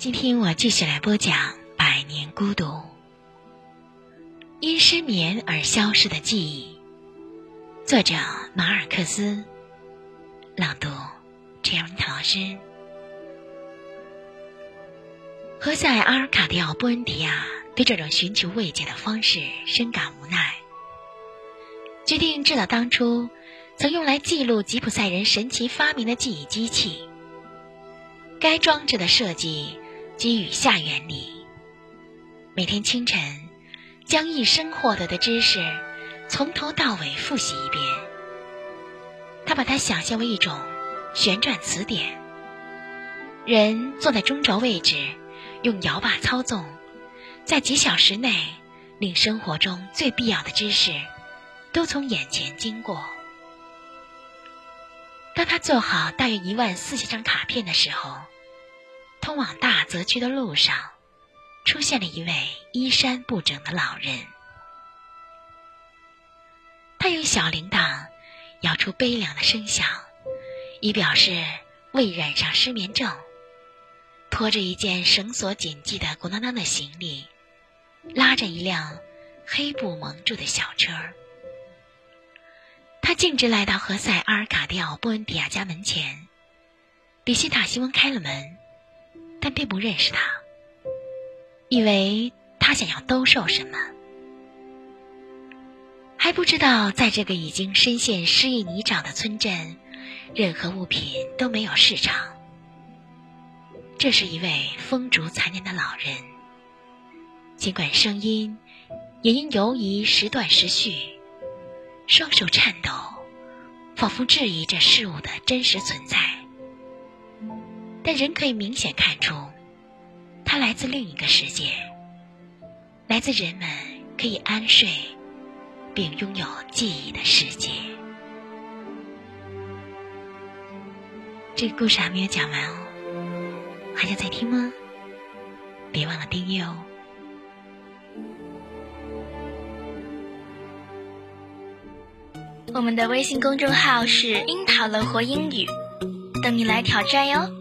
今天我继续来播讲《百年孤独》，因失眠而消失的记忆。作者马尔克斯，朗读陈文涛老师。何塞·阿尔卡蒂奥·布恩迪亚对这种寻求慰藉的方式深感无奈，决定制造当初曾用来记录吉普赛人神奇发明的记忆机器。该装置的设计。基于下原理，每天清晨将一生获得的知识从头到尾复习一遍。他把它想象为一种旋转词典，人坐在中轴位置，用摇把操纵，在几小时内令生活中最必要的知识都从眼前经过。当他做好大约一万四千张卡片的时候。通往大泽区的路上，出现了一位衣衫不整的老人。他用小铃铛摇出悲凉的声响，以表示未染上失眠症。拖着一件绳索紧系的鼓囊囊的行李，拉着一辆黑布蒙住的小车。他径直来到何塞·阿尔卡蒂奥·波恩迪亚家门前。比西塔西翁开了门。但并不认识他，以为他想要兜售什么，还不知道在这个已经深陷失意泥沼的村镇，任何物品都没有市场。这是一位风烛残年的老人，尽管声音也因犹疑时断时续，双手颤抖，仿佛质疑这事物的真实存在。但人可以明显看出，它来自另一个世界，来自人们可以安睡并拥有记忆的世界。这个故事还没有讲完哦，还想再听吗？别忘了订阅哦。我们的微信公众号是“樱桃乐活英语”，等你来挑战哟。